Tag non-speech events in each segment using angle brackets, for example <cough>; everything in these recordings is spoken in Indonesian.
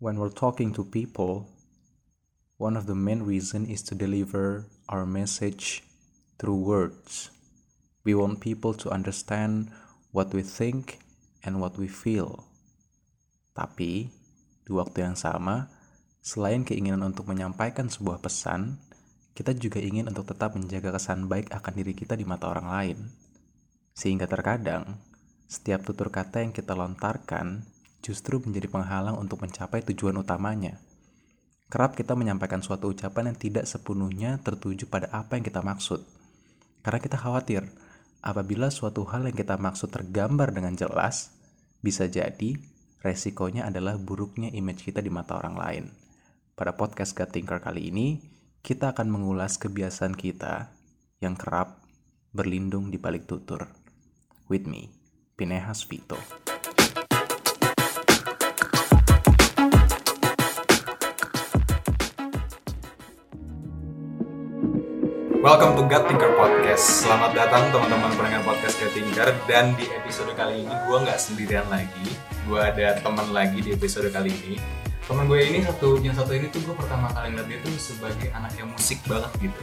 when we're talking to people, one of the main reason is to deliver our message through words. We want people to understand what we think and what we feel. Tapi, di waktu yang sama, selain keinginan untuk menyampaikan sebuah pesan, kita juga ingin untuk tetap menjaga kesan baik akan diri kita di mata orang lain. Sehingga terkadang, setiap tutur kata yang kita lontarkan justru menjadi penghalang untuk mencapai tujuan utamanya. Kerap kita menyampaikan suatu ucapan yang tidak sepenuhnya tertuju pada apa yang kita maksud. Karena kita khawatir, apabila suatu hal yang kita maksud tergambar dengan jelas, bisa jadi resikonya adalah buruknya image kita di mata orang lain. Pada podcast God Thinker kali ini, kita akan mengulas kebiasaan kita yang kerap berlindung di balik tutur. With me, Pinehas Vito. Welcome to God Thinker Podcast. Selamat datang teman-teman pendengar podcast God Thinker dan di episode kali ini gue nggak sendirian lagi. Gue ada teman lagi di episode kali ini. Teman gue ini satu yang satu ini tuh gue pertama kali ngeliat dia tuh sebagai anak yang musik banget gitu.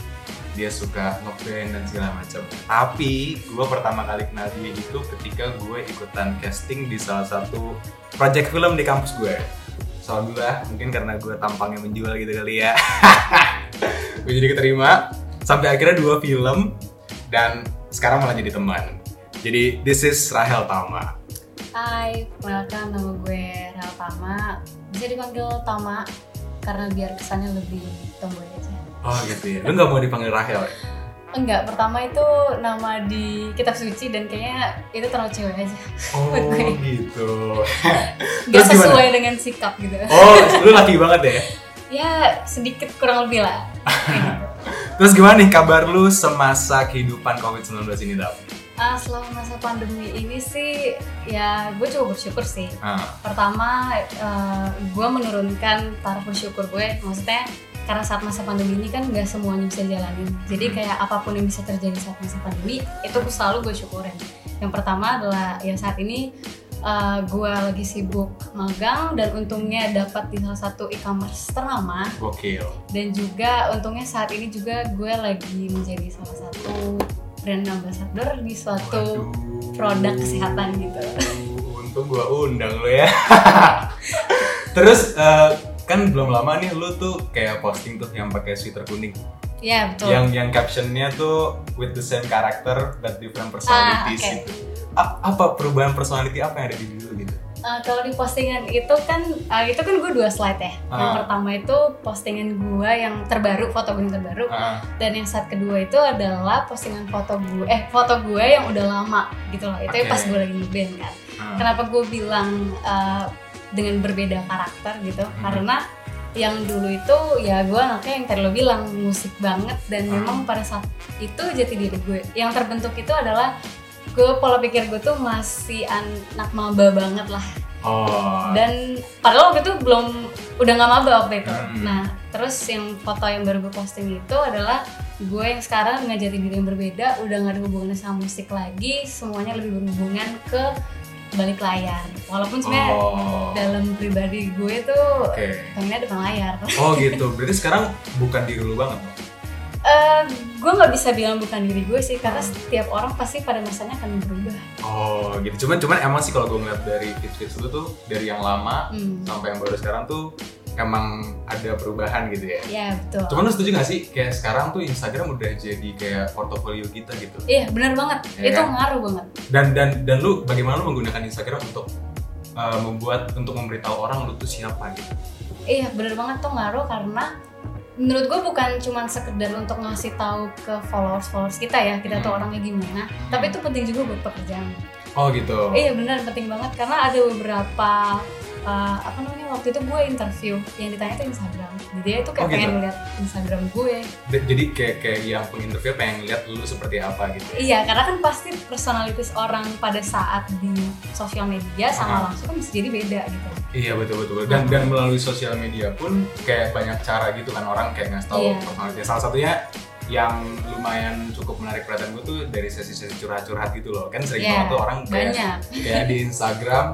Dia suka ngeband dan segala macam. Tapi gue pertama kali kenal dia itu ketika gue ikutan casting di salah satu project film di kampus gue. Soal gue mungkin karena gue tampangnya menjual gitu kali ya. <laughs> gue jadi keterima sampai akhirnya dua film dan sekarang malah jadi teman. Jadi this is Rahel Tama. Hai, welcome nama gue Rahel Tama Bisa dipanggil Tama karena biar kesannya lebih tomboy aja Oh gitu ya. Lu nggak mau dipanggil Rahel ya? Enggak, pertama itu nama di kitab suci dan kayaknya itu terlalu cewek aja Oh <laughs> gitu. Gak Terus gimana? sesuai dengan sikap gitu Oh, lu laki banget ya. Ya sedikit kurang lebih lah. <laughs> Terus gimana nih kabar lu semasa kehidupan COVID-19 ini, Dap? Ah, selama masa pandemi ini sih ya gue cukup bersyukur sih Ah, pertama eh, gue menurunkan taraf bersyukur gue maksudnya karena saat masa pandemi ini kan nggak semuanya bisa jalanin jadi Hmm. kayak apa pun yang bisa terjadi saat masa pandemi itu selalu gue syukurin yang pertama adalah ya saat ini eh, gue lagi sibuk magang dan untungnya dapat di salah satu e-commerce ternama gokil. dan juga untungnya saat ini juga gue lagi menjadi salah satu brand ambassador di suatu produk kesehatan gitu. Untung gua undang lu ya. <laughs> Terus eh, kan belum lama nih lu tuh kayak posting tuh yang pakai sweater kuning. ya betul Yang yang captionnya tuh with the same character but different personalities Ah, oke. gitu. Apa perubahan personality apa yang ada di diri lu gitu? Uh, kalau di postingan itu kan uh, itu kan gue dua slide ya. Yang Ah. pertama itu postingan gue yang terbaru, foto gue yang terbaru. Ah, Dan yang saat kedua itu adalah postingan foto gue, eh foto gue yang udah lama gitu loh. Itu Oke. pas gue lagi ngeband kan. ah. Kenapa gue bilang uh, dengan berbeda karakter gitu? Hmm. Karena yang dulu itu ya gue anaknya yang tadi lo bilang musik banget dan Hmm. memang pada saat itu jati diri gue yang terbentuk itu adalah gue pola pikir gue tuh masih anak maba banget lah Oh. dan padahal waktu itu belum udah nggak maba waktu itu Hmm. nah terus yang foto yang baru gue posting itu adalah gue yang sekarang dengan jati diri yang berbeda udah nggak ada hubungannya sama musik lagi semuanya lebih berhubungan ke balik layar walaupun sebenarnya Oh. dalam pribadi gue tuh Oke. pengennya depan layar Oh gitu. Berarti sekarang bukan diri lu banget. Eh, gue nggak bisa bilang bukan diri gue sih karena setiap orang pasti pada masanya akan berubah Oh gitu. Cuman cuman emang sih kalau gue ngeliat dari fit lu tuh dari yang lama hmm. sampai yang baru sekarang tuh emang ada perubahan gitu ya. ya betul Cuman lu setuju gak sih kayak sekarang tuh Instagram udah jadi kayak portofolio kita gitu. iya benar banget Iya itu kan? ngaruh banget Dan dan dan lu bagaimana lu menggunakan Instagram untuk uh, membuat untuk memberitahu orang lu tuh siapa gitu. Iya bener banget tuh ngaruh karena menurut gue bukan cuma sekedar untuk ngasih tahu ke followers followers kita ya kita tuh Hmm. orangnya gimana tapi itu penting juga buat pekerjaan Oh gitu. iya bener penting banget karena ada beberapa uh, apa namanya waktu itu gue interview yang ditanya tuh Instagram jadi dia itu kayak Oh, gitu? pengen lihat Instagram gue Jadi kayak kayak yang penginterview pengen lihat lu seperti apa gitu. iya karena kan pasti personalitas orang pada saat di sosial media sama langsung kan bisa jadi beda gitu Iya betul betul. Dan dan melalui sosial media pun kayak banyak cara gitu kan orang kayak ngasih tahu Iya. personality. Salah satunya yang lumayan cukup menarik perhatian gue tuh dari sesi-sesi curhat-curhat gitu loh. Kan sering Iya, banget tuh orang kayak banyak kayak di Instagram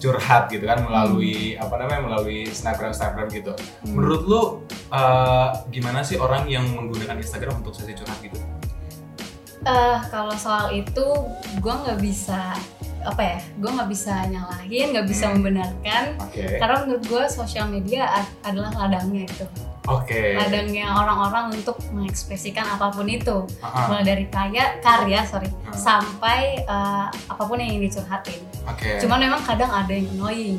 curhat gitu kan melalui apa namanya melalui snapgram snapgram gitu. Hmm. Menurut lu eh, gimana sih orang yang menggunakan Instagram untuk sesi curhat gitu? Eh, kalau soal itu gue nggak bisa apa ya gue nggak bisa nyalahin nggak bisa Hmm. membenarkan Oke. karena menurut gue sosial media ad- adalah ladangnya itu Oke. ladangnya orang-orang untuk mengekspresikan apa pun itu ah. mulai dari kaya karya sorry Hmm. sampai eh, apa pun yang ingin dicurhatin Oke. cuman memang kadang ada yang annoying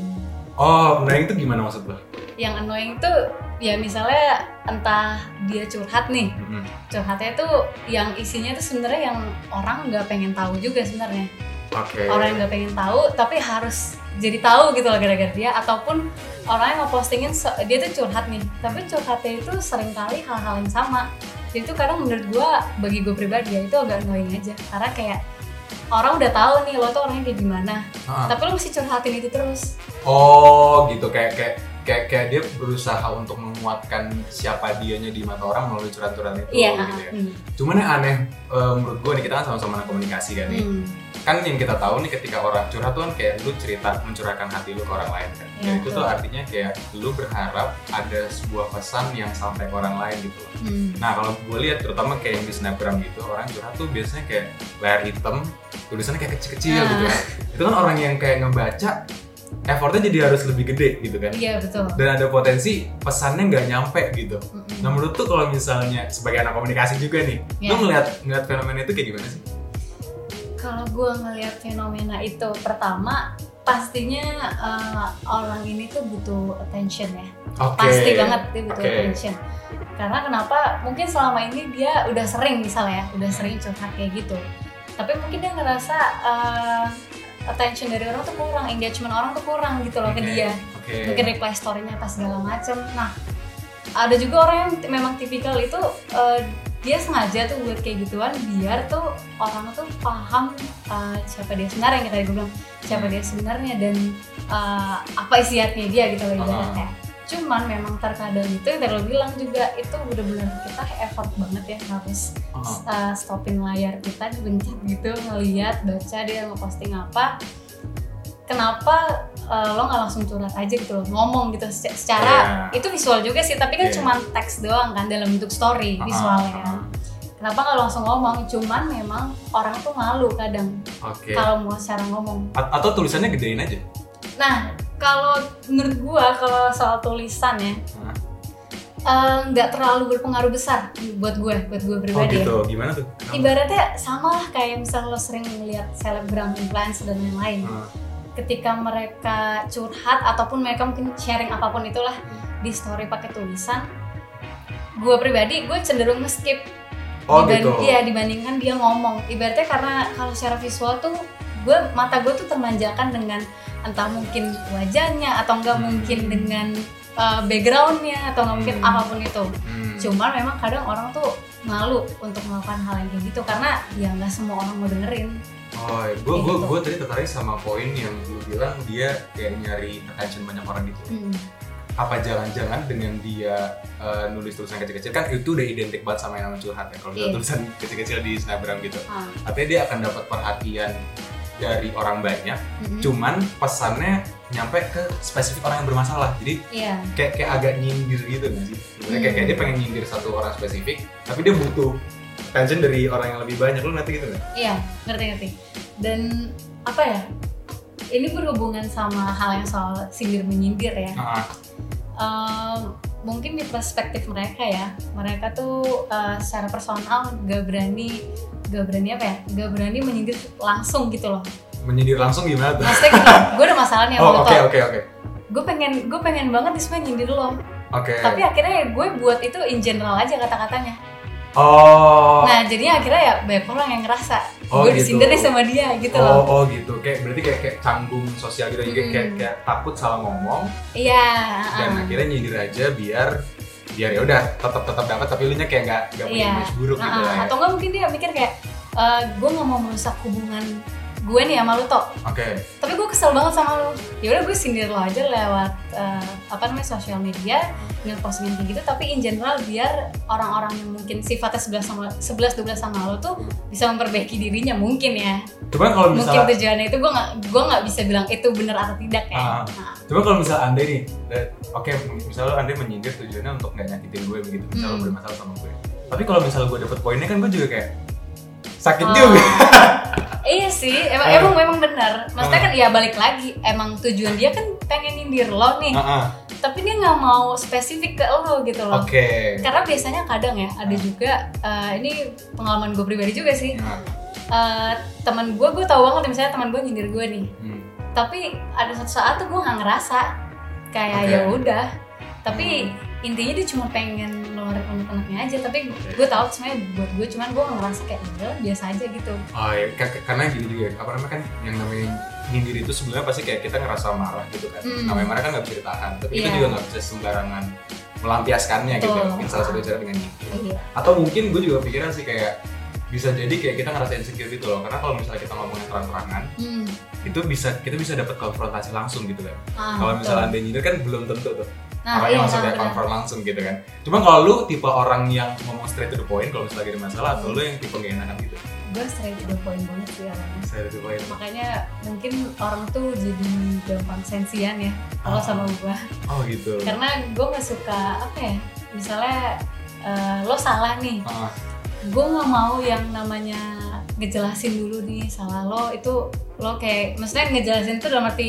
Oh, nah itu gimana maksud lu? yang annoying tuh ya misalnya entah dia curhat nih Mm-mm. curhatnya tuh yang isinya tuh sebenarnya yang orang nggak pengen tahu juga sebenarnya Oke. orang yang nggak pengen tahu tapi harus jadi tahu gitu loh gara-gara dia ataupun orang yang ngepostingin dia tuh curhat nih tapi curhatnya itu sering kali hal-hal yang sama jadi itu kadang menurut gua bagi gue pribadi ya itu agak annoying aja karena kayak orang udah tahu nih lo tuh orangnya kayak gimana Ah. tapi lo mesti curhatin itu terus Oh gitu kayak kayak kayak kayak dia berusaha untuk menguatkan siapa dianya di mata orang melalui curhat-curhat itu iya gitu ya. hmm. Cuman yang aneh eh, menurut gue nih kita kan sama-sama komunikasi kan nih. Hmm. Kan yang kita tahu nih ketika orang curhat tuh kan kayak lu cerita mencurahkan hati lu ke orang lain kan. Iya, Dan itu tuh artinya kayak lu berharap ada sebuah pesan yang sampai ke orang lain gitu loh. Hmm. Nah kalau gue lihat terutama kayak yang di snapgram gitu orang curhat tuh biasanya kayak layar hitam tulisannya kayak kecil-kecil Nah. gitu kan. Itu kan orang yang kayak ngebaca effortnya jadi harus lebih gede gitu kan iya betul dan ada potensi pesannya nggak nyampe gitu. Mm-mm. Nah menurut tuh kalau misalnya sebagai anak komunikasi juga nih, Ya. lu ngeliat ngeliat fenomena itu kayak gimana sih? Kalau gue ngelihat fenomena itu pertama pastinya eh, orang ini tuh butuh attention ya. Oke. Pasti banget dia butuh Oke. attention. Karena kenapa? Mungkin selama ini dia udah sering misalnya, ya, udah sering curhat kayak gitu. Tapi mungkin dia ngerasa eh, attention dari orang tuh kurang, engagement orang tuh kurang gitu loh ke Oke. dia. Oke. Mungkin reply story-nya pas segala macem. Nah, ada juga orang yang memang tipikal itu eh, dia sengaja tuh buat kayak gituan biar tuh orang tuh paham eh, siapa dia sebenarnya yang tadi gue bilang siapa dia sebenarnya dan eh, apa isi hatinya dia gitu loh ibaratnya. Cuman memang terkadang itu yang tadi lo bilang juga itu bener-bener kita effort banget ya harus Oh, uh, stopin layar kita dibentuk gitu ngeliat baca dia ngeposting apa kenapa uh, lo nggak langsung curhat aja gitu loh ngomong gitu Sec- secara itu visual juga sih tapi kan Iya. cuma teks doang kan dalam bentuk story Ah, visualnya ah, kan kenapa nggak langsung ngomong cuman memang orang tuh malu kadang Oke. kalau mau secara ngomong A- atau tulisannya gedein aja. nah kalau menurut gua kalau soal tulisan ya eh, nggak terlalu berpengaruh besar buat gue buat gue Oh pribadi ya gitu. Gimana tuh? Kenapa? ibaratnya sama lah kayak misal lo sering melihat selebgram influencer dan lain-lain Hmm. Ketika mereka curhat ataupun mereka mungkin sharing apa pun itulah di story pakai tulisan gue pribadi gue cenderung nge-skip Oh Diban- gitu. iya dibandingkan dia ngomong ibaratnya karena kalau secara visual tuh gue mata gue tuh termanjakan dengan entah mungkin wajahnya atau enggak Hmm. mungkin dengan uh, backgroundnya atau nggak mungkin Hmm. apa pun itu Hmm. cuman memang kadang orang tuh malu untuk melakukan hal yang kayak gitu karena ya nggak semua orang mau dengerin Oh, gue Kayak gue gitu. gue tadi tertarik sama poin yang lu bilang dia kayak nyari attention banyak orang gitu. Hmm. Apa jangan-jangan dengan dia eh, nulis tulisan kecil-kecil kan itu udah identik banget sama yang curhat ya. Kalau misalnya Iya. tulisan kecil-kecil di snapgram gitu, Ah. artinya dia akan dapat perhatian dari orang banyak. Mm-mm. Cuman pesannya nyampe ke spesifik orang yang bermasalah. Jadi Iya, kayak kayak agak nyindir gitu nggak sih? Sebenarnya kayak, kayak dia pengen nyindir satu orang spesifik, tapi dia butuh attention dari orang yang lebih banyak. Lu nanti gitu nggak? iya, ngerti-ngerti. Dan apa ya? Ini berhubungan sama hal yang soal sindir menyindir ya. Ah, Em, mungkin di perspektif mereka ya, mereka tuh eh, secara personal gak berani, gak berani apa ya? Gak berani menyindir langsung gitu loh. menyindir langsung gimana tuh? Maksudnya gini, <laughs> gue ada masalah nih sama Oh oke Tok. oke oke Gue pengen, gue pengen banget semuanya nyindir lo. oke. Tapi akhirnya ya gue buat itu in general aja kata-katanya. Oh. Nah jadinya akhirnya ya banyak orang yang ngerasa Oh, gue gitu. disindir sama dia gitu oh, loh. oh gitu. Kayak berarti kayak kayak canggung sosial gitu. Hmm. kayak kayak takut salah ngomong Iya. dan uh-uh. akhirnya nyindir aja biar biar ya udah tetap tetap dapat tapi lu nya kayak nggak nggak punya Iya. image buruk gitu Uh-uh. lah ya. Atau enggak mungkin dia mikir kayak gue nggak mau merusak hubungan gue nih sama lu toh Oke. tapi gue kesel banget sama lu ya udah gue sindir lo aja lewat eh, apa namanya sosial media dengan postingan kayak gitu tapi in general biar orang-orang yang mungkin sifatnya 11 sama 11 12 sama lo tuh bisa memperbaiki dirinya mungkin ya Cuman kalau mungkin misalnya tujuannya itu gue nggak gue nggak bisa bilang itu benar atau tidak ya Ah. Nah, Cuma kalau misal Anda nih, oke, misalnya Anda menyindir tujuannya untuk nggak nyakitin gue begitu, misalnya Hmm. bermasalah sama gue. Tapi kalau misal gue dapet poinnya kan gue juga kayak sakit Oh. juga. <laughs> iya sih emang Ah. emang memang benar maksudnya Ah. kan ya balik lagi emang tujuan dia kan pengen nyindir lo nih Heeh. tapi dia nggak mau spesifik ke lo gitu loh Oke. karena biasanya kadang ya ada juga eh, ini pengalaman gue pribadi juga sih Nah, Eh, teman gue gue tahu banget misalnya teman gue nyindir gue nih hmm. tapi ada satu saat tuh gue nggak ngerasa kayak Oke. ya udah tapi intinya dia cuma pengen ngeluarin unek-uneknya aja tapi gue tahu sebenarnya buat gue cuman gue ngerasa kayak udah biasa aja gitu Oh iya, ka- karena gini juga, apa namanya kan yang namanya nyindir itu sebenarnya pasti kayak kita ngerasa marah gitu kan. Hmm. Namanya marah kan nggak bisa ditahan, tapi kita Iya. juga nggak bisa sembarangan melampiaskannya gitu. Betul. Mungkin salah satu cara dengan nyindir. iya Atau mungkin gue juga pikiran sih kayak bisa jadi kayak kita ngerasa insecure gitu loh karena kalau misalnya kita ngomongin terang-terangan hmm. itu bisa kita bisa dapat konfrontasi langsung gitu kan ah, kalau misalnya anda nyindir kan belum tentu tuh nah, orangnya iya, langsung nah, konfront langsung gitu kan. Cuma kalau lu tipe orang yang ngomong straight to the point kalau misalnya ada masalah atau lu yang tipe gak enakan gitu? Gue straight to the point banget sih orangnya straight to the point. Makanya mungkin orang tuh jadi gampang sensian ya kalau Ah. sama gue oh gitu. Karena gue nggak suka apa ya misalnya eh, lo salah nih. Ah, gue nggak mau yang namanya ngejelasin dulu nih salah lo itu lo kayak maksudnya ngejelasin itu dalam arti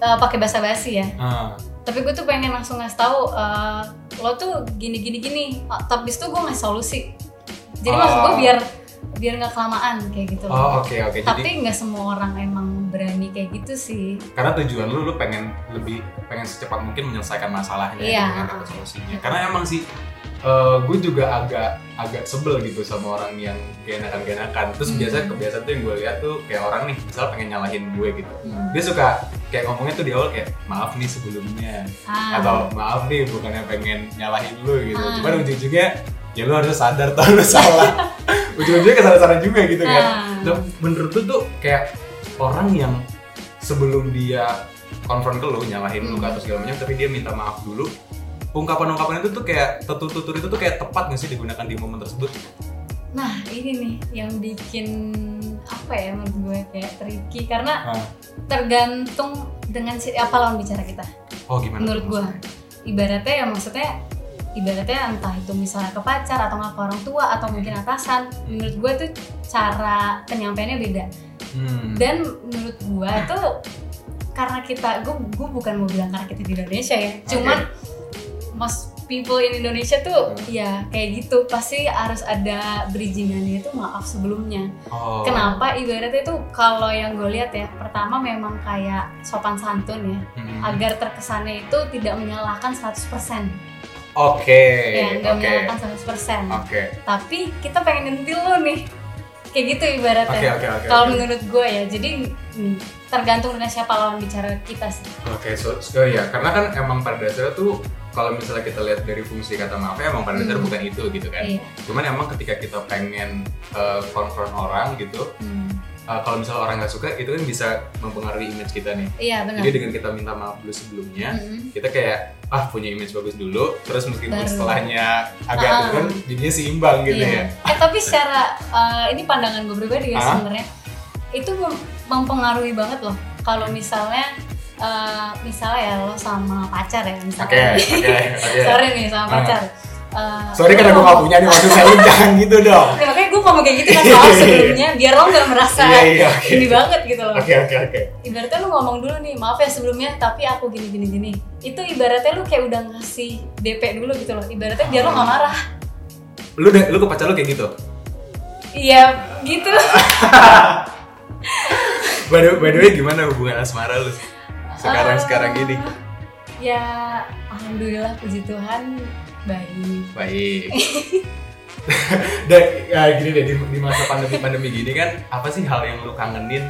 eh, pakai bahasa basi ya. Ah. Tapi gue tuh pengen langsung ngasih tahu eh, lo tuh gini gini gini. Tapi itu gue ngasih solusi. Jadi Oh. maksud gue biar biar nggak kelamaan kayak gitu. Loh oh oke oke. Jadi tapi nggak semua orang emang berani kayak gitu sih. Karena tujuan lu lu pengen lebih pengen secepat mungkin menyelesaikan masalahnya Iya. dengan dapat solusinya. Karena emang sih eh, gue juga agak agak sebel gitu sama orang yang gak enakan gak enakan terus Hmm. biasa kebiasaan tuh yang gue lihat tuh kayak orang nih misal pengen nyalahin gue gitu Hmm. dia suka kayak ngomongnya tuh di awal kayak maaf nih sebelumnya Ah. atau maaf nih bukannya pengen nyalahin lu gitu Ah. cuman ujung-ujungnya ya lu harus sadar tuh <laughs> lu salah <laughs> ujung-ujungnya kesalahan juga gitu kan Ah. dan menurut lu tuh kayak orang yang sebelum dia konfront ke lu nyalahin lu Hmm. atau segala macam tapi dia minta maaf dulu ungkapan-ungkapan itu tuh kayak tutur-tutur itu tuh kayak tepat nggak sih digunakan di momen tersebut Nah ini nih yang bikin apa ya menurut gue kayak tricky karena Ah. tergantung dengan si, apa lawan bicara kita. oh gimana Menurut maksudnya? Ibaratnya ya maksudnya ibaratnya entah itu misalnya ke pacar atau nggak ke orang tua atau mungkin atasan. Menurut gue tuh cara penyampaiannya beda. hmm. Dan menurut gue tuh karena kita gue gue bukan mau bilang karena kita di Indonesia ya. Cuman most people in Indonesia tuh Hmm. ya kayak gitu. Pasti harus ada bridgingannya itu maaf sebelumnya. oh. Kenapa? Ibaratnya itu kalau yang gue lihat ya pertama memang kayak sopan santun ya. Hmm. agar terkesannya itu tidak menyalahkan 100% oke. Ya nggak oke. menyalahkan 100% oke. Tapi kita pengen nyentil lo nih kayak gitu ibaratnya oke oke oke kalau oke. menurut gue ya jadi hmm, tergantung dengan siapa lawan bicara kita sih Oke, so, so ya karena kan emang pada dasarnya tuh kalau misalnya kita lihat dari fungsi kata maafnya emang pada dasarnya Hmm. bukan itu gitu kan. iya Cuman emang ketika kita pengen uh, confront orang gitu, Hmm, uh, kalau misalnya orang nggak suka itu kan bisa mempengaruhi image kita nih. iya benar Jadi dengan kita minta maaf dulu sebelumnya, Mm-mm. kita kayak ah punya image bagus dulu, terus meskipun Baru. setelahnya agak Ah. turun, jadinya seimbang gitu Iya. ya. Eh tapi secara eh, ini pandangan gue pribadi ya Hah? sebenarnya itu mem- mempengaruhi banget loh. Kalau misalnya eh, misalnya ya lo sama pacar ya misalnya. oke, oke. <laughs> Sorry nih sama pacar. Eh, Sorry lo karena gue nggak punya nih maksud saya <laughs> jangan gitu dong. Ya, makanya gue ngomong kayak gitu kan maaf <laughs> sebelumnya biar lo nggak merasa Iya, iya, oke. ini banget gitu loh. Oke oke oke. Ibaratnya lo ngomong dulu nih maaf ya sebelumnya tapi aku gini gini gini. Itu ibaratnya lo kayak udah ngasih DP dulu gitu loh. Ibaratnya biar lo nggak Ah. marah. Lu deh, lu ke pacar lu kayak gitu. Iya gitu. <laughs> By the, by the way gimana hubungan asmara lu sekarang Eh, sekarang gini? Ya, alhamdulillah puji Tuhan baik. Baik. <laughs> Dan ya, gini deh di, di masa pandemi pandemi gini kan apa sih hal yang lu kangenin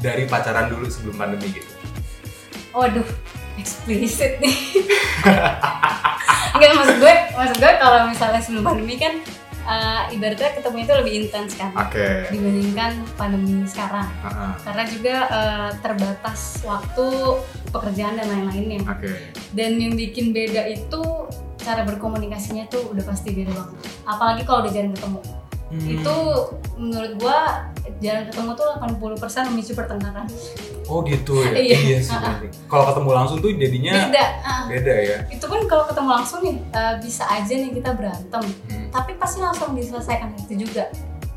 dari pacaran dulu sebelum pandemi gitu? Waduh, eksplisit nih. <laughs> Enggak maksud gue, maksud gue kalau misalnya sebelum pandemi kan eh, ibaratnya ketemu itu lebih intens kan Oke. dibandingkan pandemi sekarang Ah, ah. karena juga eh, terbatas waktu pekerjaan dan lain-lainnya Oke. dan yang bikin beda itu cara berkomunikasinya tuh udah pasti beda banget apalagi kalau udah jarang ketemu Hmm. itu menurut gua jarang ketemu tuh 80% memicu pertengkaran Oh gitu ya. Iya. sih. Ah. bener. Kalau ketemu langsung tuh jadinya beda beda ya. itu pun kalau ketemu langsung nih eh, bisa aja nih kita berantem Hmm. tapi pasti langsung diselesaikan itu juga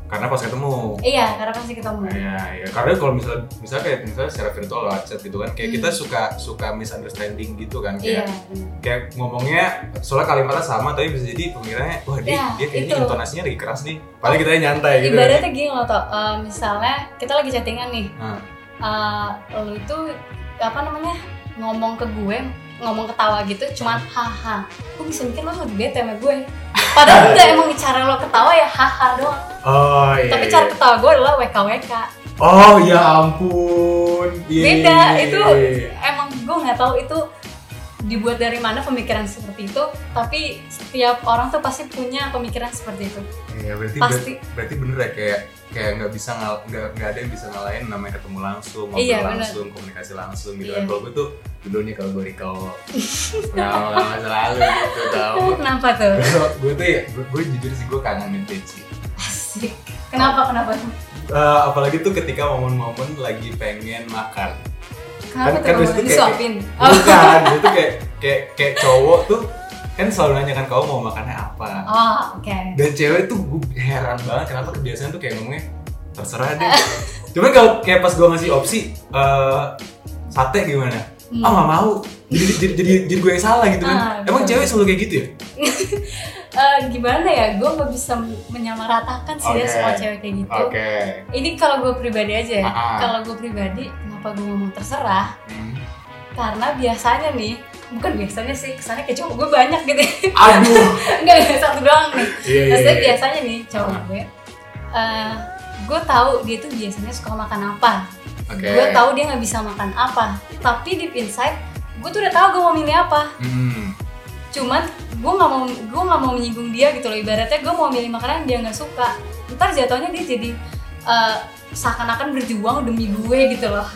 Karena pas ketemu. iya karena pasti ketemu Iya, iya. Karena kalau misalnya, misalnya kayak misalnya secara virtual lewat chat gitu kan, kayak Hmm. kita suka suka misunderstanding gitu kan, iya kayak bener. kayak ngomongnya soalnya kalimatnya sama tapi bisa jadi pemikirannya wah dia Ya, dia kayaknya itu. intonasinya lagi keras nih. Padahal kita nyantai gitu. ibaratnya gini loh toh eh, misalnya kita lagi chattingan nih Nah, eh, lu itu apa namanya ngomong ke gue ngomong ketawa gitu cuman haha gue bisa mikir lo lagi bete sama gue padahal <laughs> enggak emang cara lo ketawa ya haha doang oh iya. tapi iya. cara ketawa gue adalah wkwk Oh ya ampun. Iya, beda iya, iya, itu iya. emang gue nggak tahu itu dibuat dari mana pemikiran seperti itu tapi setiap orang tuh pasti punya pemikiran seperti itu. Iya berarti Pasti. ber- berarti bener ya kayak kayak nggak bisa nggak nggak ada yang bisa ngalahin namanya ketemu langsung ngobrol Iya, bener. langsung komunikasi langsung gitu Iya. kan kalau gue tuh dulunya kalau gue Riko <laughs> nggak masa lalu gitu tau <laughs> kenapa tuh? Gue gue tuh ya gue, gue jujur sih gue kangen vintage sih asik. Kenapa kenapa Eh, apalagi tuh ketika momen-momen lagi pengen makan kan tuh biasanya kayak- disuapin? oh, bukan itu kayak kayak kayak cowok tuh kan selalu nanya kan kamu mau makannya apa. Oh oke. Dan cewek tuh gue heran banget kenapa kebiasaan tuh kayak ngomongnya terserah deh. Cuman kalau kayak pas gue ngasih opsi eh sate gimana? Hmm. ah nggak mau. Jadi jadi jadi, jadi gue yang salah gitu kan. Ah, emang betul. cewek selalu kayak gitu ya <laughs> Eh, gimana ya gue nggak bisa menyamaratakan sih ya Oke. semua cewek kayak gitu oke ini kalau gue pribadi aja ya kalau gue pribadi kenapa gue ngomong terserah Hmm. karena biasanya nih bukan biasanya sih kesannya kayak cowok gue banyak gitu ya. aduh <laughs> enggak enggak satu doang nih iya iya, Maksudnya iya. biasanya nih cowok Ah. gue eh gue tahu dia tuh biasanya suka makan apa oke gue tahu dia nggak bisa makan apa tapi deep inside gue tuh udah tahu gue mau milih apa Hmm. cuman gue nggak mau gue nggak mau menyinggung dia gitu loh. Ibaratnya gue mau milih makanan yang dia nggak suka. Ntar jatuhnya dia jadi eh, seakan-akan berjuang demi gue gitu loh.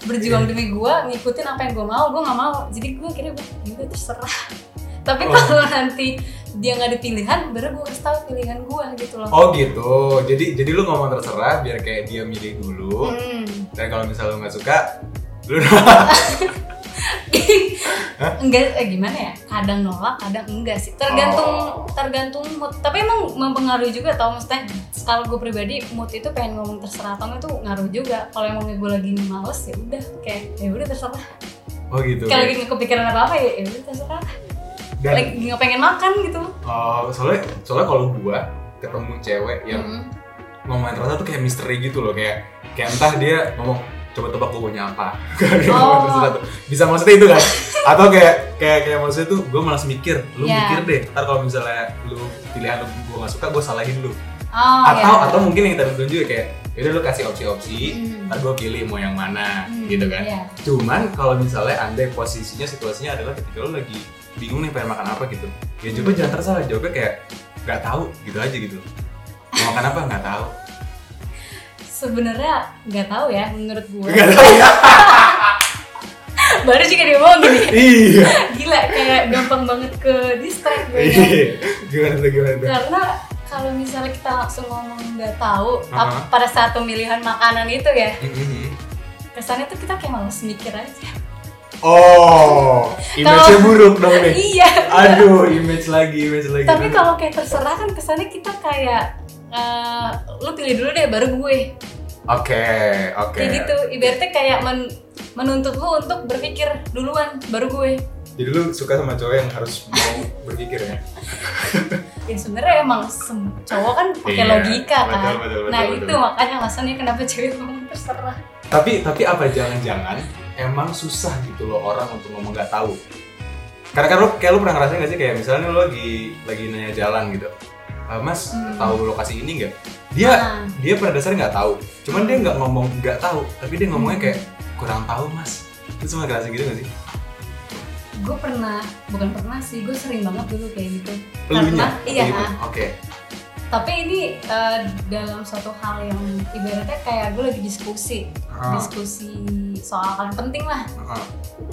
Berjuang Iya. demi gue ngikutin apa yang gue mau gue nggak mau. Jadi gue kira gue udah terserah. <laughs> Tapi Oh. kalau nanti dia nggak ada pilihan baru gue kasih tahu pilihan gue gitu loh. Oh gitu. Jadi jadi lu ngomong terserah biar kayak dia milih dulu. Hmm. dan kalau misalnya lu nggak suka lu <laughs> <laughs> enggak eh, gimana ya? Kadang nolak kadang enggak sih. Tergantung Oh. tergantung mood. Tapi emang mempengaruhi juga tau maksudnya kalau gue pribadi mood itu pengen ngomong terserah atau tuh ngaruh juga. Kalau emangnya gue lagi males ya udah. Kayak ya udah terserah. Oh gitu kalau lagi kepikiran apa apa ya ya udah terserah. Dan lagi nggak pengen makan gitu. Oh, soalnya soalnya kalau gua ketemu cewek yang Mm. ngomongin terasa tuh kayak misteri gitu loh. Kayak kayak entah dia ngomong coba tebak gue punya apa? <laughs> Oh. bisa maksudnya itu kan atau kayak kayak kayak maksudnya tuh gue malas mikir. Lu Ya. mikir deh. Ntar kalau misalnya lu pilihan lu gue gak suka gue salahin lu. Oh atau ya atau mungkin yang tadi juga kayak yaudah lu kasih opsi-opsi Hmm. ntar gue pilih mau yang mana Hmm, gitu kan. iya. cuman kalau misalnya anda posisinya situasinya adalah ketika lu lagi bingung nih pengen makan apa gitu ya coba jangan terserah jawabnya kayak nggak tahu gitu aja gitu. Mau makan apa? Nggak tahu sebenarnya nggak tahu ya menurut gue nggak tahu ya. <laughs> Baru juga dia ngomong gini. Iya. Gila kayak gampang banget ke distract gue ya. iya. Gimana tuh gimana tuh? Karena kalau misalnya kita langsung ngomong nggak tahu Aha. ap- pada saat pemilihan makanan itu ya Mhm. kesannya tuh kita kayak males mikir aja. Oh Kalau- buruk dong nih. <laughs> Iya. Aduh image lagi image lagi. Tapi kalau kayak terserah kan kesannya kita kayak eh, lu pilih dulu deh baru gue. Oke oke. Kayak gitu. Ibaratnya kayak men- menuntut lu untuk berpikir duluan baru gue. Jadi lu suka sama cowok yang harus mau <laughs> berpikir ya? <laughs> Ya sebenarnya emang cowok kan pakai Iya, logika kan. betul, betul, betul, nah betul. itu makanya alasannya kenapa cewek ngomong terserah. Tapi tapi apa jangan-jangan emang susah gitu loh orang untuk ngomong nggak tahu? Karena kan lo kayak lo pernah ngerasain gak sih kayak misalnya lo lagi lagi nanya jalan gitu. "Ah, mas Hmm. tahu lokasi ini nggak dia Nah. dia pada dasarnya nggak tahu cuman dia nggak ngomong nggak tahu tapi dia ngomongnya Hmm. kayak kurang tahu mas itu semua ngerasa gitu gak sih gue pernah bukan pernah sih gue sering banget dulu kayak gitu Elunya? karena iya oke tapi ini eh, dalam suatu hal yang ibaratnya kayak gue lagi diskusi Ah. diskusi soal hal yang penting lah. Ah,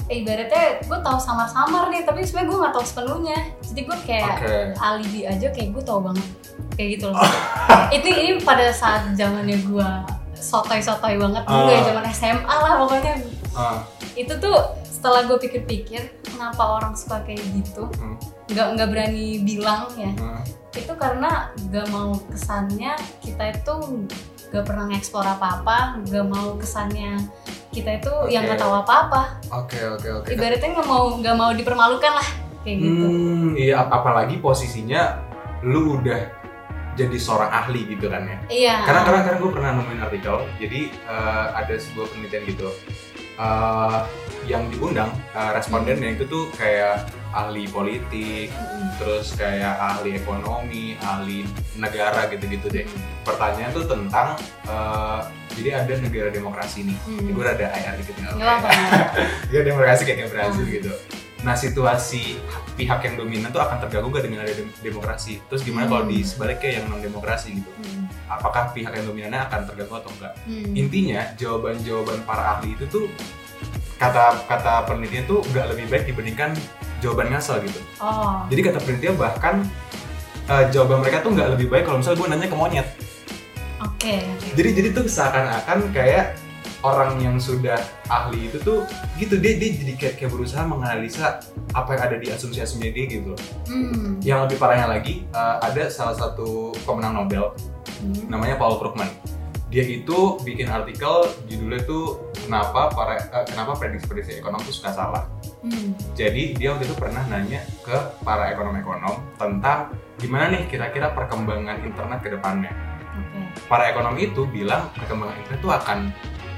Eh, ibaratnya gue tahu samar-samar nih tapi sebenarnya gue nggak tahu sepenuhnya. Jadi gue kayak Oke. alibi aja kayak gue tahu banget. Kayak gitu loh. <laughs> Ini ini pada saat zamannya gue sotoy-sotoy banget dulu ya Ah. zaman SMA lah pokoknya. Ah, itu tuh setelah gue pikir-pikir kenapa orang suka kayak gitu? Hmm, nggak nggak berani bilang ya. Hmm. itu karena gak mau kesannya kita itu gak pernah ngeksplor apa-apa gak mau kesannya kita itu yang Oke. nggak tahu apa-apa Oke oke oke. ibaratnya nggak mau nggak mau dipermalukan lah kayak gitu Hmm, iya ap- apalagi posisinya lu udah jadi seorang ahli gitu kan ya. iya Karena karena karena gue pernah nemuin artikel, jadi eh, ada sebuah penelitian gitu. Eh, yang diundang eh, respondennya itu tuh kayak ahli politik, terus kayak ahli ekonomi, ahli negara gitu-gitu deh. Pertanyaan tuh tentang eh, jadi ada negara demokrasi nih. Hmm. Gue rada IR dikit nggak Nggak apa-apa <laughs> ya. demokrasi kayak Brazil Hmm. gitu. Nah situasi pihak yang dominan tuh akan terganggu gak dengan ada dem- demokrasi. Terus gimana kalau Hmm. di sebaliknya yang non demokrasi gitu? Hmm. Apakah pihak yang dominannya akan terganggu atau enggak? Hmm. Intinya jawaban-jawaban para ahli itu tuh kata kata penelitian tuh nggak lebih baik dibandingkan jawaban ngasal gitu. oh Jadi kata penelitian bahkan eh, jawaban mereka tuh nggak lebih baik kalau misalnya gue nanya ke monyet. oke oke Jadi jadi tuh seakan-akan kayak orang yang sudah ahli itu tuh gitu dia dia jadi kayak, kayak berusaha menganalisa apa yang ada di asumsi-asumsinya dia gitu. loh. Hmm. Yang lebih parahnya lagi eh, ada salah satu pemenang Nobel Hmm. namanya Paul Krugman. Dia itu bikin artikel judulnya tuh kenapa para eh, kenapa prediksi-prediksi ekonom itu suka salah. Hmm. Jadi dia waktu itu pernah nanya ke para ekonom-ekonom tentang gimana nih kira-kira perkembangan internet ke depannya. oke Para ekonom itu bilang perkembangan internet itu akan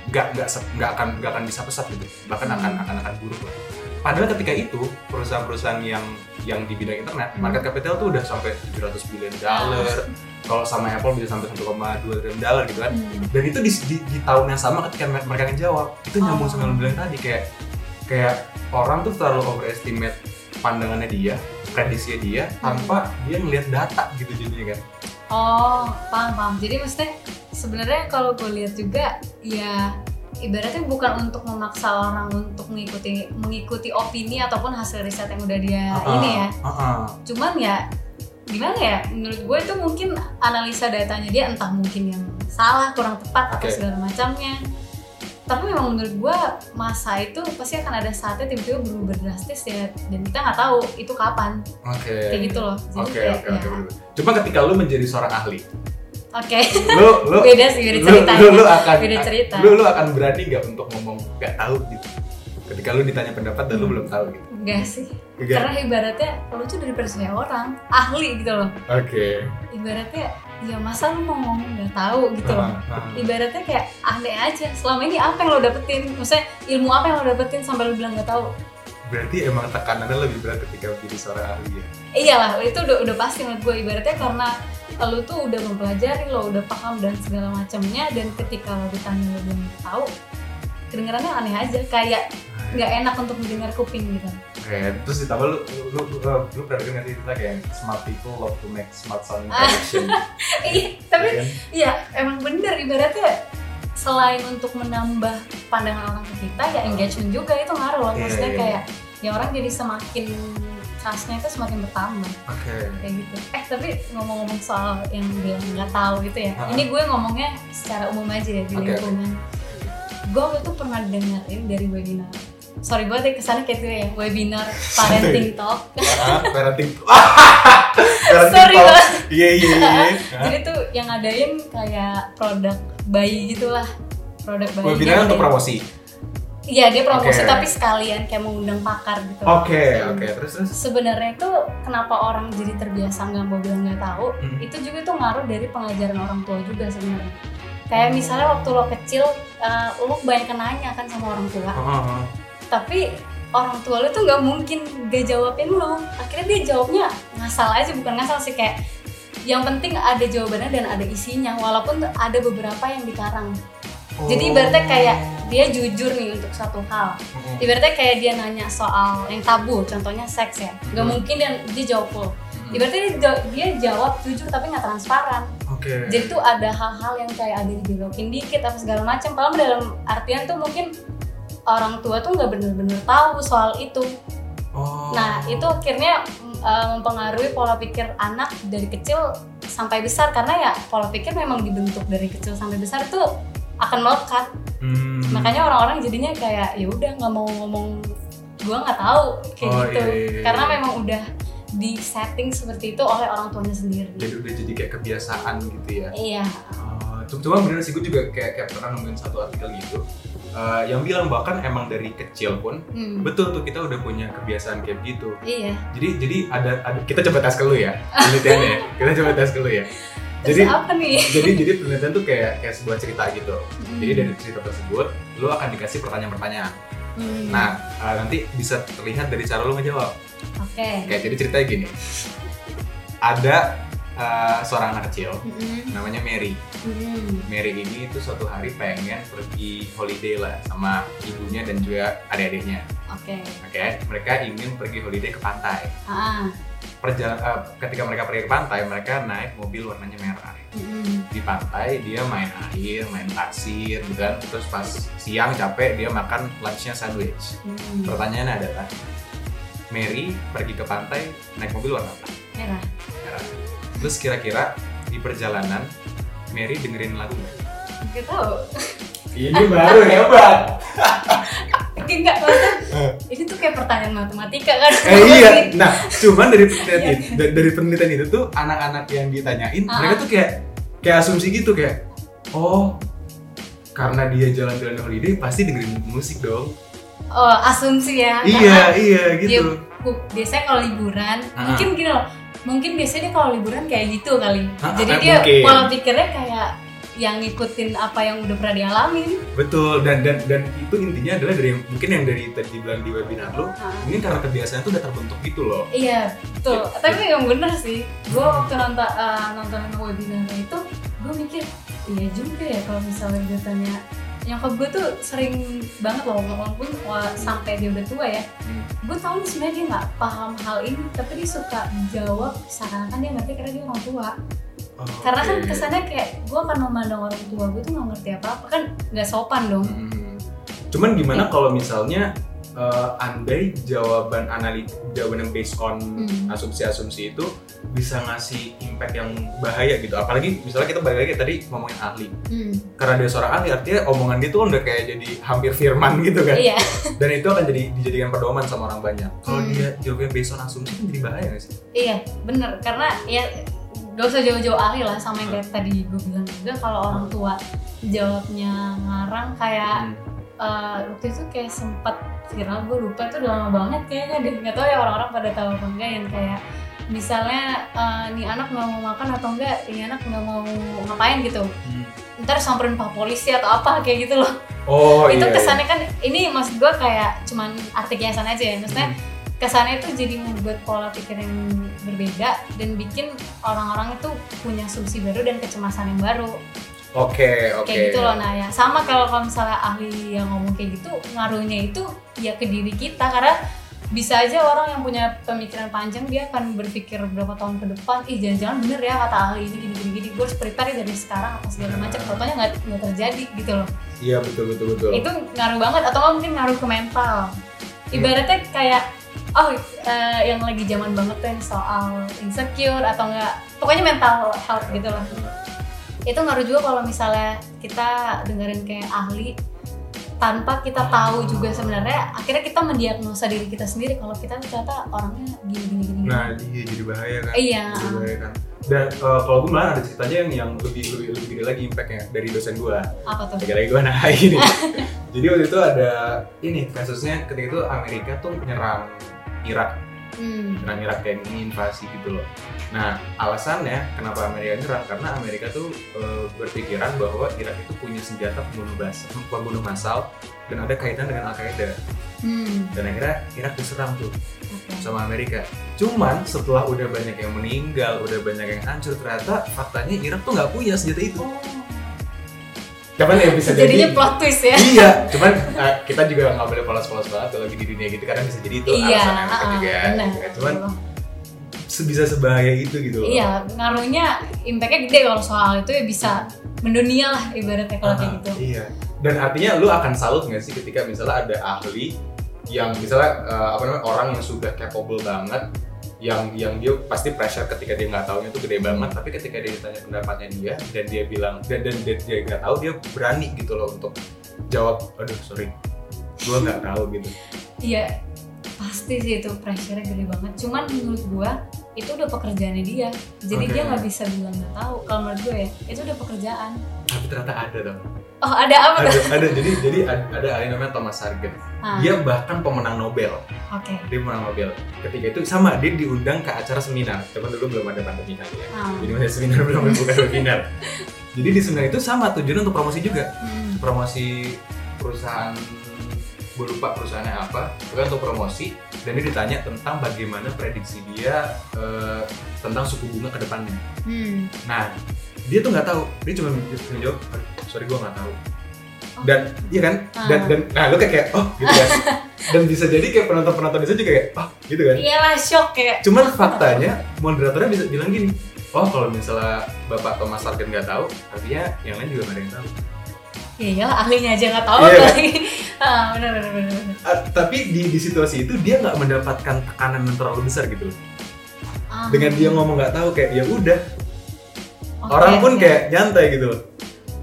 nggak nggak nggak akan nggak akan bisa pesat gitu, bahkan Hmm. akan akan akan buruk lah. Padahal ketika itu perusahaan-perusahaan yang yang di bidang internet market capital tuh udah sampai 700 billion dollar. Kalau sama Apple bisa sampai 1,2 triliun dollar gitu kan. Hmm. Dan itu di, di, di tahun yang sama ketika mer- mereka ngejawab, itu nyambung Oh. sama bilang tadi kayak kayak orang tuh terlalu overestimate pandangannya dia, prediksinya dia tanpa dia ngelihat data gitu jadinya kan. Oh, paham paham. Jadi maksudnya sebenarnya kalau gue lihat juga ya ibaratnya bukan untuk memaksa orang untuk mengikuti mengikuti opini ataupun hasil riset yang udah dia Ah, ini ya. ah, ah. Cuman ya gimana ya? Menurut gue itu mungkin analisa datanya dia entah mungkin yang salah, kurang tepat atau Oke. segala macamnya. Tapi memang menurut gue masa itu pasti akan ada saatnya tiba-tiba berubah drastis ya dan kita nggak tahu itu kapan Oke. kayak gitu loh. Oke, oke, ya, oke. bener. Cuma ketika lu menjadi seorang ahli, Oke. lu lu <laughs> beda sih beda lu- ceritanya. Lu, lu akan Beda cerita. Lu lu akan berani nggak untuk ngomong nggak tahu gitu. Ketika lu ditanya pendapat dan lu belum tahu gitu. Enggak sih. Oke. Karena ibaratnya lu tuh dari percaya orang, ahli gitu loh. Oke. Ibaratnya ya masa lu mau ngomong nggak tahu gitu loh. Ibaratnya kayak aneh aja. Selama ini apa yang lo dapetin? Maksudnya ilmu apa yang lo dapetin sampai lo bilang nggak tahu? Berarti emang tekanannya lebih berat ketika menjadi seorang ahli ya. Iyalah, itu udah udah pasti menurut gue ibaratnya karena lo tuh udah mempelajari, lo udah paham dan segala macamnya dan ketika lo ditanya lo belum tahu, kedengarannya aneh aja kayak nggak enak untuk mendengar kuping gitu. Oke, terus ditambah lu lu lu, lu, lu pernah dengar cerita kayak smart people love to make smart sound Ah. connection. <laughs> Iya, tapi Ya? Iya, emang bener ibaratnya selain untuk menambah pandangan orang ke kita ya engagement juga itu ngaruh loh. Iya, Maksudnya iya. kayak ya orang jadi semakin trustnya itu semakin bertambah Oke. kayak gitu. Eh tapi ngomong-ngomong soal yang bilang nggak tahu gitu ya. Ah. Ini gue ngomongnya secara umum aja ya di lingkungan. Gue waktu itu pernah dengerin dari webinar. Sorry banget ya kesannya kayak gitu ya webinar parenting talk. <laughs> Ah, parenting. <laughs> parenting Sorry talk. Iya iya iya. iya. <laughs> Jadi tuh yang ngadain kayak produk bayi gitulah. Produk bayi. Webinar yang untuk promosi. Iya dia promosi Oke. tapi sekalian kayak mengundang pakar gitu. Oke Hmm. oke terus terus. Sebenarnya itu kenapa orang jadi terbiasa nggak mau bilang nggak tahu? Hmm. Itu juga tuh ngaruh dari pengajaran orang tua juga sebenarnya. Kayak misalnya waktu lo kecil, eh, lo banyak nanya kan sama orang tua, ah. tapi orang tua lo tuh nggak mungkin gak jawabin lo. Akhirnya dia jawabnya ngasal aja, bukan ngasal sih kayak yang penting ada jawabannya dan ada isinya, walaupun ada beberapa yang dikarang. Jadi ibaratnya kayak dia jujur nih untuk satu hal. Mm-mm. Ibaratnya kayak dia nanya soal yang tabu, contohnya seks ya. Gak Hmm. mungkin dia, dia jawab full. ibaratnya dia jawab jujur tapi nggak transparan Oke. jadi tuh ada hal-hal yang kayak ada dibelokin dikit apa segala macam padahal dalam artian tuh mungkin orang tua tuh nggak bener-bener tahu soal itu Oh. nah itu akhirnya eh, mempengaruhi pola pikir anak dari kecil sampai besar karena ya pola pikir memang dibentuk dari kecil sampai besar tuh akan melekat Hmm. makanya orang-orang jadinya kayak ya udah nggak mau ngomong gua nggak tahu kayak Oh, gitu iya, iya, iya. karena memang udah di setting seperti itu oleh orang tuanya sendiri jadi udah jadi kayak kebiasaan gitu ya. iya Oh, cuma bener sih gue juga kayak kayak pernah nemuin satu artikel gitu eh, yang bilang bahkan emang dari kecil pun Hmm, betul tuh kita udah punya kebiasaan kayak gitu. iya Jadi jadi ada, ada kita coba tes ke lu ya <laughs> penelitiannya. ya. kita coba tes ke lu ya. terus Jadi apa nih <laughs> jadi jadi penelitian tuh kayak kayak sebuah cerita gitu. Hmm, Jadi dari cerita tersebut lu akan dikasih pertanyaan-pertanyaan. hmm, Nah eh, nanti bisa terlihat dari cara lu ngejawab. Oke Kayak jadi ceritanya gini. Ada eh, seorang anak kecil Hmm, namanya Mary. hmm, Mary ini tuh suatu hari pengen pergi holiday lah sama ibunya dan juga adik-adiknya. oke Oke, mereka ingin pergi holiday ke pantai. ah Perjala- eh, ketika mereka pergi ke pantai, mereka naik mobil warnanya merah. hmm, Di pantai dia main air, main pasir, gitu kan. Terus pas siang capek dia makan lunchnya sandwich. hmm, Pertanyaannya adalah, Mary pergi ke pantai naik mobil warna apa? merah Merah. Terus kira-kira di perjalanan Mary dengerin lagu nggak? Gak tahu Ini baru hebat. enggak ini tuh kayak pertanyaan matematika kan Eh, iya. <laughs> Nah, cuman dari penelitian Iya. itu, da- dari penelitian itu tuh anak-anak yang ditanyain, Ah. mereka tuh kayak kayak asumsi gitu kayak, oh karena dia jalan-jalan holiday pasti dengerin musik dong. Oh asumsi ya iya, iya gitu. bu- biasanya kalau liburan Ah. mungkin gini loh mungkin biasanya dia kalau liburan kayak gitu kali Ah, jadi dia mungkin. pola pikirnya kayak yang ngikutin apa yang udah pernah dialamin Betul dan dan dan itu intinya adalah dari mungkin yang dari tadi bilang di webinar lo, Ah. mungkin karena kebiasaan itu udah terbentuk gitu loh. iya betul Iya. tapi yang bener sih gue waktu nonton uh, nonton webinar itu gue mikir iya juga ya kalau misalnya gue tanya nyokap gue tuh sering banget loh walaupun wah, sampai dia udah tua ya Hmm. gue tahu nih sebenarnya dia nggak paham hal ini tapi dia suka jawab seakan-akan dia ngerti karena dia orang tua Oh, karena kan oke. kesannya kayak gue akan memandang orang tua gue tuh nggak ngerti apa apa kan nggak sopan dong Hmm. Cuman gimana kalau misalnya eh, andai jawaban analit jawaban yang based on Hmm. asumsi-asumsi itu bisa ngasih impact yang bahaya gitu. Apalagi misalnya kita balik lagi tadi ngomongin ahli. Hmm, Karena dia seorang ahli artinya omongan dia tuh udah kayak jadi hampir firman gitu kan. iya <laughs> Dan itu akan jadi dijadikan pedoman sama orang banyak. Kalau Hmm. dia jawabnya based on asumsi kan jadi bahaya gak sih? iya bener karena ya gak usah jauh-jauh ahli lah sama yang kayak tadi gue bilang juga kalau orang tua jawabnya ngarang kayak Hmm. eh, waktu itu kayak sempat viral gue lupa itu udah lama banget kayaknya deh nggak tahu ya orang-orang pada tahu apa enggak yang kayak misalnya eh, nih anak nggak mau makan atau enggak ini anak nggak mau ngapain gitu Hmm. ntar samperin pak polisi atau apa kayak gitu loh Oh itu iya. kesannya kan ini maksud gue kayak cuman arti kiasan aja ya maksudnya Hmm. kesannya itu jadi membuat pola pikir yang berbeda dan bikin orang-orang itu punya asumsi baru dan kecemasan yang baru Oke, oke. kayak gitu loh nah ya sama kalau kalau misalnya ahli yang ngomong kayak gitu ngaruhnya itu ya ke diri kita. Karena bisa aja orang yang punya pemikiran panjang dia akan berpikir berapa tahun ke depan ih jangan-jangan bener ya kata ahli ini gini gini gini. Gue harus prepare dari sekarang apa segala macam. Fotonya nggak nggak terjadi gitu loh. Iya betul betul betul. itu ngaruh banget. Atau nggak mungkin ngaruh ke mental. Ibaratnya kayak oh eh, yang lagi zaman banget tuh yang soal insecure atau enggak pokoknya mental health gitu loh itu ngaruh juga kalau misalnya kita dengerin kayak ahli tanpa kita tahu juga sebenarnya akhirnya kita mendiagnosa diri kita sendiri kalau kita ternyata orangnya gini gini gini Nah, iya jadi bahaya kan. iya Jadi bahaya kan. Dan eh, kalau gue malah ada ceritanya yang yang lebih lebih lebih gede lagi impactnya dari dosen gue. apa tuh Lagi-lagi gue AI ini. <laughs> Jadi waktu itu ada ini kasusnya ketika itu Amerika tuh nyerang Irak, hmm. nyerang Irak kayak ini invasi gitu loh. Nah alasannya kenapa Amerika nyerang karena Amerika tuh eh, berpikiran bahwa Irak itu punya senjata pembunuh bas, pembunuh massal dan ada kaitan dengan Al Qaeda. hmm. Dan akhirnya Irak diserang tuh oke sama Amerika. Cuman setelah udah banyak yang meninggal, udah banyak yang hancur, ternyata faktanya Irak tuh nggak punya senjata itu. oh. Cuman ya bisa jadi. jadinya plot twist ya Iya, cuman eh, kita juga nggak boleh polos-polos banget kalau lagi di dunia gitu karena bisa jadi itu iya alasan yang mereka ah, juga. gitu kan. Cuman bisa sebahaya itu gitu loh. iya ngaruhnya impactnya gede kalau soal itu ya bisa mendunia lah ibaratnya kalau kayak gitu Iya. Dan artinya lu akan salut nggak sih ketika misalnya ada ahli yang misalnya eh, apa namanya orang yang sudah capable banget yang yang dia pasti pressure ketika dia nggak tahunya tuh gede banget tapi ketika dia ditanya pendapatnya dia dan dia bilang dan dan dia dia nggak tahu dia berani gitu loh untuk jawab aduh sorry gua nggak tahu gitu iya pasti sih itu pressure-nya gede banget cuman menurut gua itu udah pekerjaannya dia. Jadi Oke. dia nggak bisa bilang nggak tahu kalau menurut gue ya itu udah pekerjaan. Tapi ternyata ada dong. Oh ada apa ada ada. Jadi jadi ada, ada ahli namanya Thomas Sargent. Ah, dia bahkan pemenang Nobel. Oke. Dia pemenang Nobel. Ketika itu sama dia diundang ke acara seminar. Cuman dulu belum ada pandemi kali ya. Ah. jadi masih seminar belum bukan webinar. Jadi di seminar itu sama tujuan untuk promosi juga. Hmm. promosi perusahaan gue lupa perusahaannya apa. Bukan untuk promosi. Dan dia ditanya tentang bagaimana prediksi dia eh, tentang suku bunga ke depannya. Hmm. nah dia tuh nggak tahu. Dia cuma menjawab "Aduh, sorry gue nggak tahu. Dan iya kan? Dan Ah. dan nah lu kayak, kayak oh gitu kan. Dan bisa jadi kayak penonton penonton itu juga kayak oh gitu kan. Iyalah shock kayak. Cuman faktanya moderatornya bisa bilang gini, oh kalau misalnya Bapak Thomas Sargent nggak tahu, artinya yang lain juga nggak ada yang tahu. Ya iyalah ahlinya aja nggak tahu Iya. lagi <laughs> ah benar benar. Ah, tapi di, di situasi itu dia nggak mendapatkan tekanan yang terlalu besar gitu. Ah. Dengan dia ngomong nggak tahu kayak ya udah, Oke, orang pun oke. kayak nyantai gitu.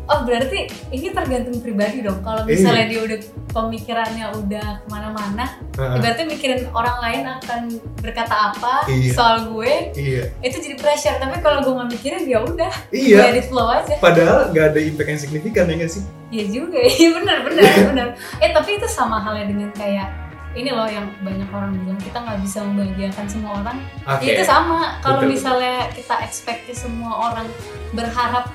Oh berarti ini tergantung pribadi dong. Kalau Iya. misalnya dia udah pemikirannya udah ke mana-mana, Heeh. berarti mikirin orang lain akan berkata apa Iya. soal gue, Iya, itu jadi pressure. Tapi kalau gue nggak mikirin ya udah, gue iya. edit flow aja. Padahal nggak ada impact yang signifikan ya nggak sih? Iya juga, <laughs> iya benar benar benar. Eh tapi itu sama halnya dengan kayak ini loh yang banyak orang bilang kita nggak bisa membahagiakan semua orang. Ya itu sama. Kalau misalnya kita expect semua orang berharap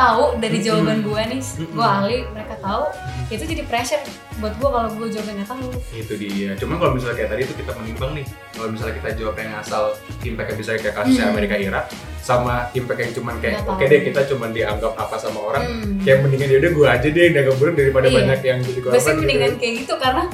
tahu dari jawaban gue nih, gue ahli, mereka tahu, itu jadi pressure buat gue kalau gue jawabnya nggak tahu. Itu dia. Cuman kalau misalnya kayak tadi itu kita menimbang nih, kalau misalnya kita jawab yang asal impact yang bisa kayak kasusnya Hmm. Amerika Irak, sama impact yang cuman kayak oke tahu. deh kita cuman dianggap apa sama orang, Hmm. kayak mendingan yaudah gue aja deh dagang buruk daripada Iya. banyak yang jadi korban sih gitu. mendingan kayak gitu karena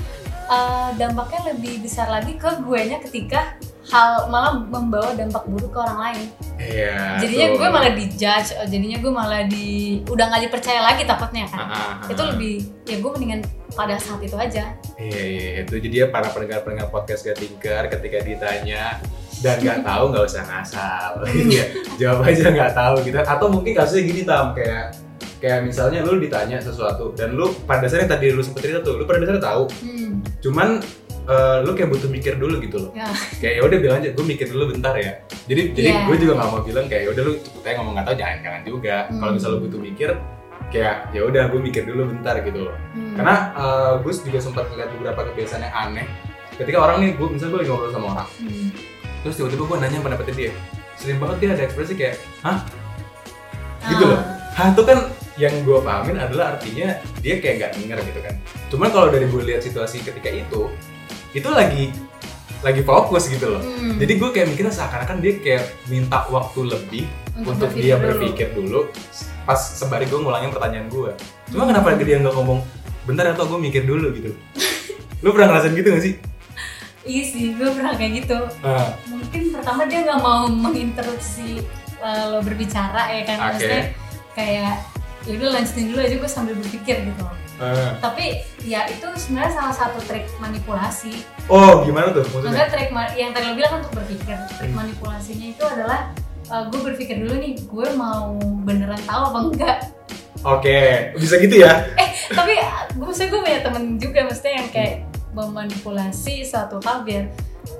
uh, dampaknya lebih besar lagi ke guenya ketika hal malah membawa dampak buruk ke orang lain. Iya. jadinya tuh. gue malah dijudge, uh, jadinya gue malah di udah nggak dipercaya lagi takutnya kan. ah, ah. Itu lebih ya gue mendingan pada saat itu aja. Iya, iya, itu jadi ya para pendengar-pendengar podcast Gatingkar ketika ditanya dan nggak tahu nggak usah ngasal, <laughs> Iya, jawab aja nggak tahu gitu. Atau mungkin kasusnya gini tam kayak kayak misalnya lu ditanya sesuatu dan lu pada dasarnya tadi lu sempet cerita tuh, lu pada dasarnya tahu, Hmm. Cuman eh, lu kayak butuh mikir dulu gitu loh. Ya. Kayak ya udah bilang aja, gue mikir dulu bentar ya. Jadi jadi Iya. gue juga nggak mau bilang kayak ya udah lu cepet aja ngomong nggak tahu jangan jangan juga. Hmm. Kalau misalnya lu butuh mikir, kayak ya udah gue mikir dulu bentar gitu loh. Hmm. Karena uh, gue juga sempat ngeliat beberapa kebiasaan yang aneh. Ketika orang nih, gue misalnya gue lagi ngobrol sama orang, Hmm. terus tiba-tiba gue nanya pendapatnya dia. Sering banget dia ada ekspresi kayak, hah? Gitu Ah. loh. Hah itu kan yang gue pahamin adalah artinya dia kayak nggak denger gitu kan. Cuman kalau dari gue lihat situasi ketika itu, itu lagi lagi fokus gitu loh. Hmm. Jadi gue kayak mikirnya seakan-akan dia kayak minta waktu lebih untuk, berpikir dia berpikir dulu pas sembari gue ngulangin pertanyaan gue cuma kenapa dia nggak ngomong bentar atau gue mikir dulu gitu <laughs> lu pernah ngerasain gitu gak sih Iya sih, gue pernah kayak gitu. Ah, Mungkin pertama dia nggak mau menginterupsi uh, lo berbicara ya kan, Oke. maksudnya kayak ya udah lanjutin dulu aja gue sambil berpikir gitu. ah. Tapi ya itu sebenarnya salah satu trik manipulasi. oh gimana tuh maksudnya Maksudnya trik yang tadi lo bilang kan untuk berpikir. Trik Hmm. manipulasinya itu adalah uh, gue berpikir dulu nih, gue mau beneran tahu apa enggak. oke bisa gitu ya <laughs> Tapi gue maksudnya gue punya temen juga maksudnya yang kayak memanipulasi suatu hal biar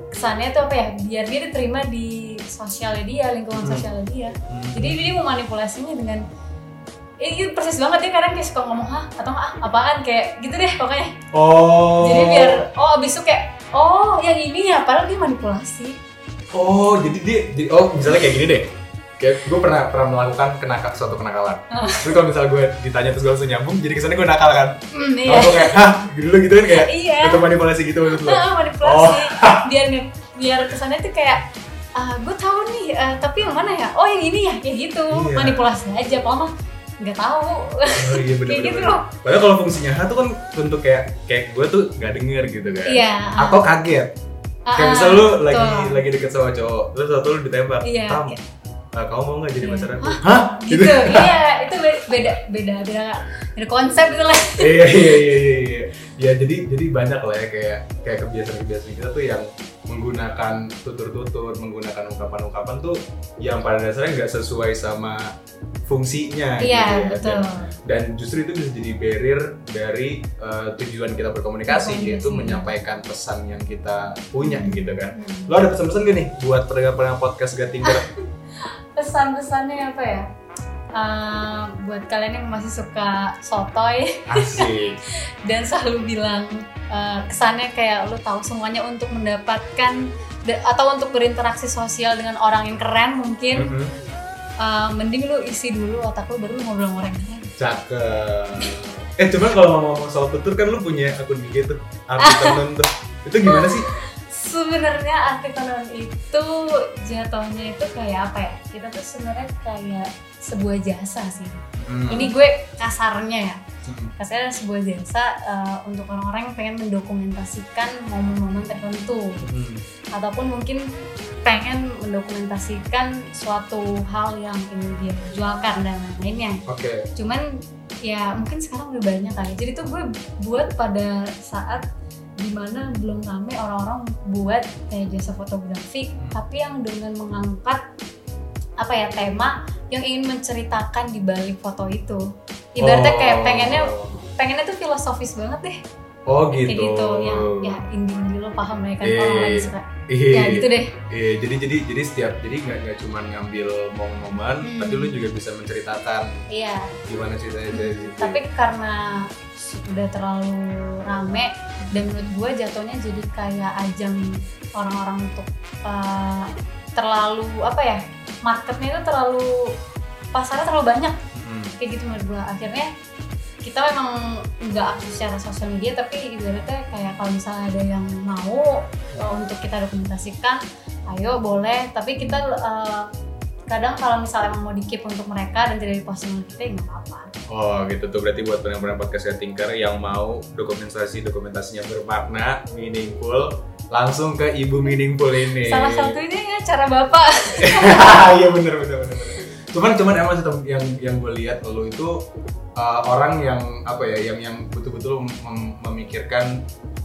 kesannya tuh apa ya biar dia diterima di sosialnya dia lingkungan Hmm. sosialnya dia jadi dia mau manipulasinya dengan eh, itu persis banget dia kadang kayak suka ngomong hah atau ah apaan? Kayak gitu deh pokoknya. Oh. Jadi biar oh abis itu kayak oh yang ini ya padahal dia manipulasi. Oh jadi dia jadi- oh misalnya kayak gini deh. Kayak gue pernah pernah melakukan kenaka suatu kenakalan. Ah. tapi kalau misalnya gue ditanya terus gue langsung nyambung jadi kesannya gue nakal kan? Kalau iya. gue kayak hah gitu gitu kan kayak iya. itu manipulasi gitu menurut lo Ah, manipulasi. <laughs> Biar nge- biar kesannya tuh kayak ah gue tahu nih eh, tapi yang mana ya? Oh yang ini ya kayak gitu. Iya. manipulasi aja mah nggak tahu Oh iya bener <laughs> Kayak bener. gitu bener. loh. Padahal kalau fungsinya H tuh kan untuk kayak kayak gue tuh nggak denger gitu kan. iya Atau kaget. kayak Ah, misal lu betul. lagi lagi deket sama cowok terus satu lu ditembak Iya, Tam, kayak- eh, kamu mau nggak jadi Iya. pacar aku hah gitu iya itu be- beda beda beda beda konsep itu lah iya iya iya iya iya ya jadi jadi banyak lah ya kayak kayak kebiasaan kebiasaan kita tuh yang menggunakan tutur-tutur menggunakan ungkapan-ungkapan tuh yang pada dasarnya nggak sesuai sama fungsinya iya gitu ya. betul dan, dan justru itu bisa jadi barrier dari uh, tujuan kita berkomunikasi Berkomunikasi. yaitu menyampaikan pesan yang kita punya gitu kan Hmm. lo ada pesan-pesan gak nih buat pendengar-pendengar podcast Gatinger <laughs> pesan-pesannya apa ya Eh, buat kalian yang masih suka sotoy asik. <laughs> dan selalu bilang eh, kesannya kayak lu tahu semuanya untuk mendapatkan da- atau untuk berinteraksi sosial dengan orang yang keren mungkin Mhm. eh, mending lu isi dulu otak lu baru lu ngobrol sama orang keren cakep. Eh cuman kalau ngomong soal tutur kan lu punya akun IG tuh arti <laughs> tenun tuh. Itu gimana sih? Sebenarnya arti itu jatuhnya itu kayak apa ya? Kita tuh sebenarnya kayak sebuah jasa sih. Hmm. ini gue kasarnya ya. Hmm. kasarnya sebuah jasa eh, untuk orang-orang yang pengen mendokumentasikan momen-momen tertentu. Hmm. ataupun mungkin pengen mendokumentasikan suatu hal yang ingin dia perjuangkan dan lain-lainnya. Oke. Cuman ya mungkin sekarang udah banyak kali. Jadi tuh gue buat pada saat di mana belum rame orang-orang buat kayak jasa fotografi tapi yang dengan mengangkat apa ya tema yang ingin menceritakan di balik foto itu. Ibaratnya kayak Oh. pengennya pengennya tuh filosofis banget deh. Oh gitu kayak gitu. yang ya indie lo paham lah ya kan orang iya, lagi suka. Iya, ya gitu deh. Iya, jadi jadi jadi setiap jadi nggak nggak cuma ngambil momen-momen, Hmm. tapi lu juga bisa menceritakan. Iya. Gimana ceritanya dari situ. tapi karena sudah terlalu rame dan menurut gue jatuhnya jadi kayak ajang orang-orang untuk uh, terlalu apa ya marketnya itu terlalu pasarnya terlalu banyak. Hmm. kayak gitu menurut gue akhirnya kita memang nggak aktif secara sosial media tapi ibaratnya kayak kalau misalnya ada yang mau uh, untuk kita dokumentasikan ayo boleh. Tapi kita uh, kadang kalau misalnya emang mau di keep untuk mereka dan tidak diposting kita ya nggak apa-apa. Oh gitu tuh. Berarti buat pendengar podcast Tinker yang mau dokumentasi dokumentasinya bermakna, meaningful, langsung ke ibu meaningful ini. Salah satunya ya cara bapak. <laughs> Iya bener bener bener. Cuman cuman emang Tem, yang yang gue lihat lo itu uh, orang yang apa ya yang yang betul-betul mem- memikirkan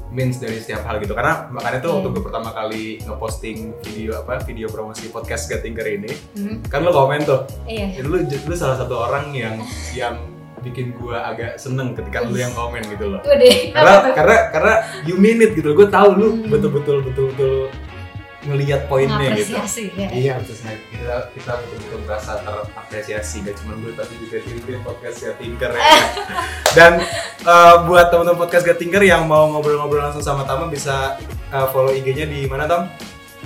means dari setiap hal gitu karena makanya tuh waktu Hmm. gue pertama kali ngeposting video apa video promosi podcast Gatinker ini Hmm, kan lo komen tuh iya. itu lu, lu salah satu orang yang yang bikin gue agak seneng ketika lu yang komen gitu loh karena karena karena you mean it gitu gue tahu lu Hmm. betul-betul betul-betul ngelihat poinnya gitu ya. iya terus kita kita betul-betul merasa terapresiasi gak cuma gue tapi juga tim podcast ya Tinker <laughs> ya. dan eh, buat teman-teman podcast Gak Tinker yang mau ngobrol-ngobrol langsung sama Tama bisa eh, follow IG-nya di mana Tam?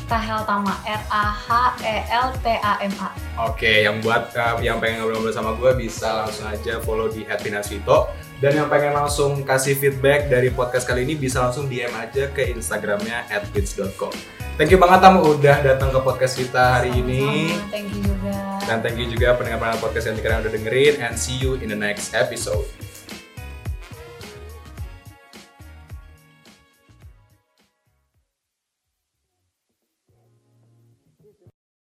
Rahel Tama R A H E L T A M A. Oke, yang buat uh, yang pengen ngobrol-ngobrol sama gue bisa langsung aja follow di @pinasvito dan yang pengen langsung kasih feedback dari podcast kali ini bisa langsung DM aja ke Instagramnya @bits.com. Thank you banget Tam udah datang ke podcast kita hari ini Thank you juga. dan thank you juga pendengar-pendengar podcast yang sekarang udah dengerin and see you in the next episode.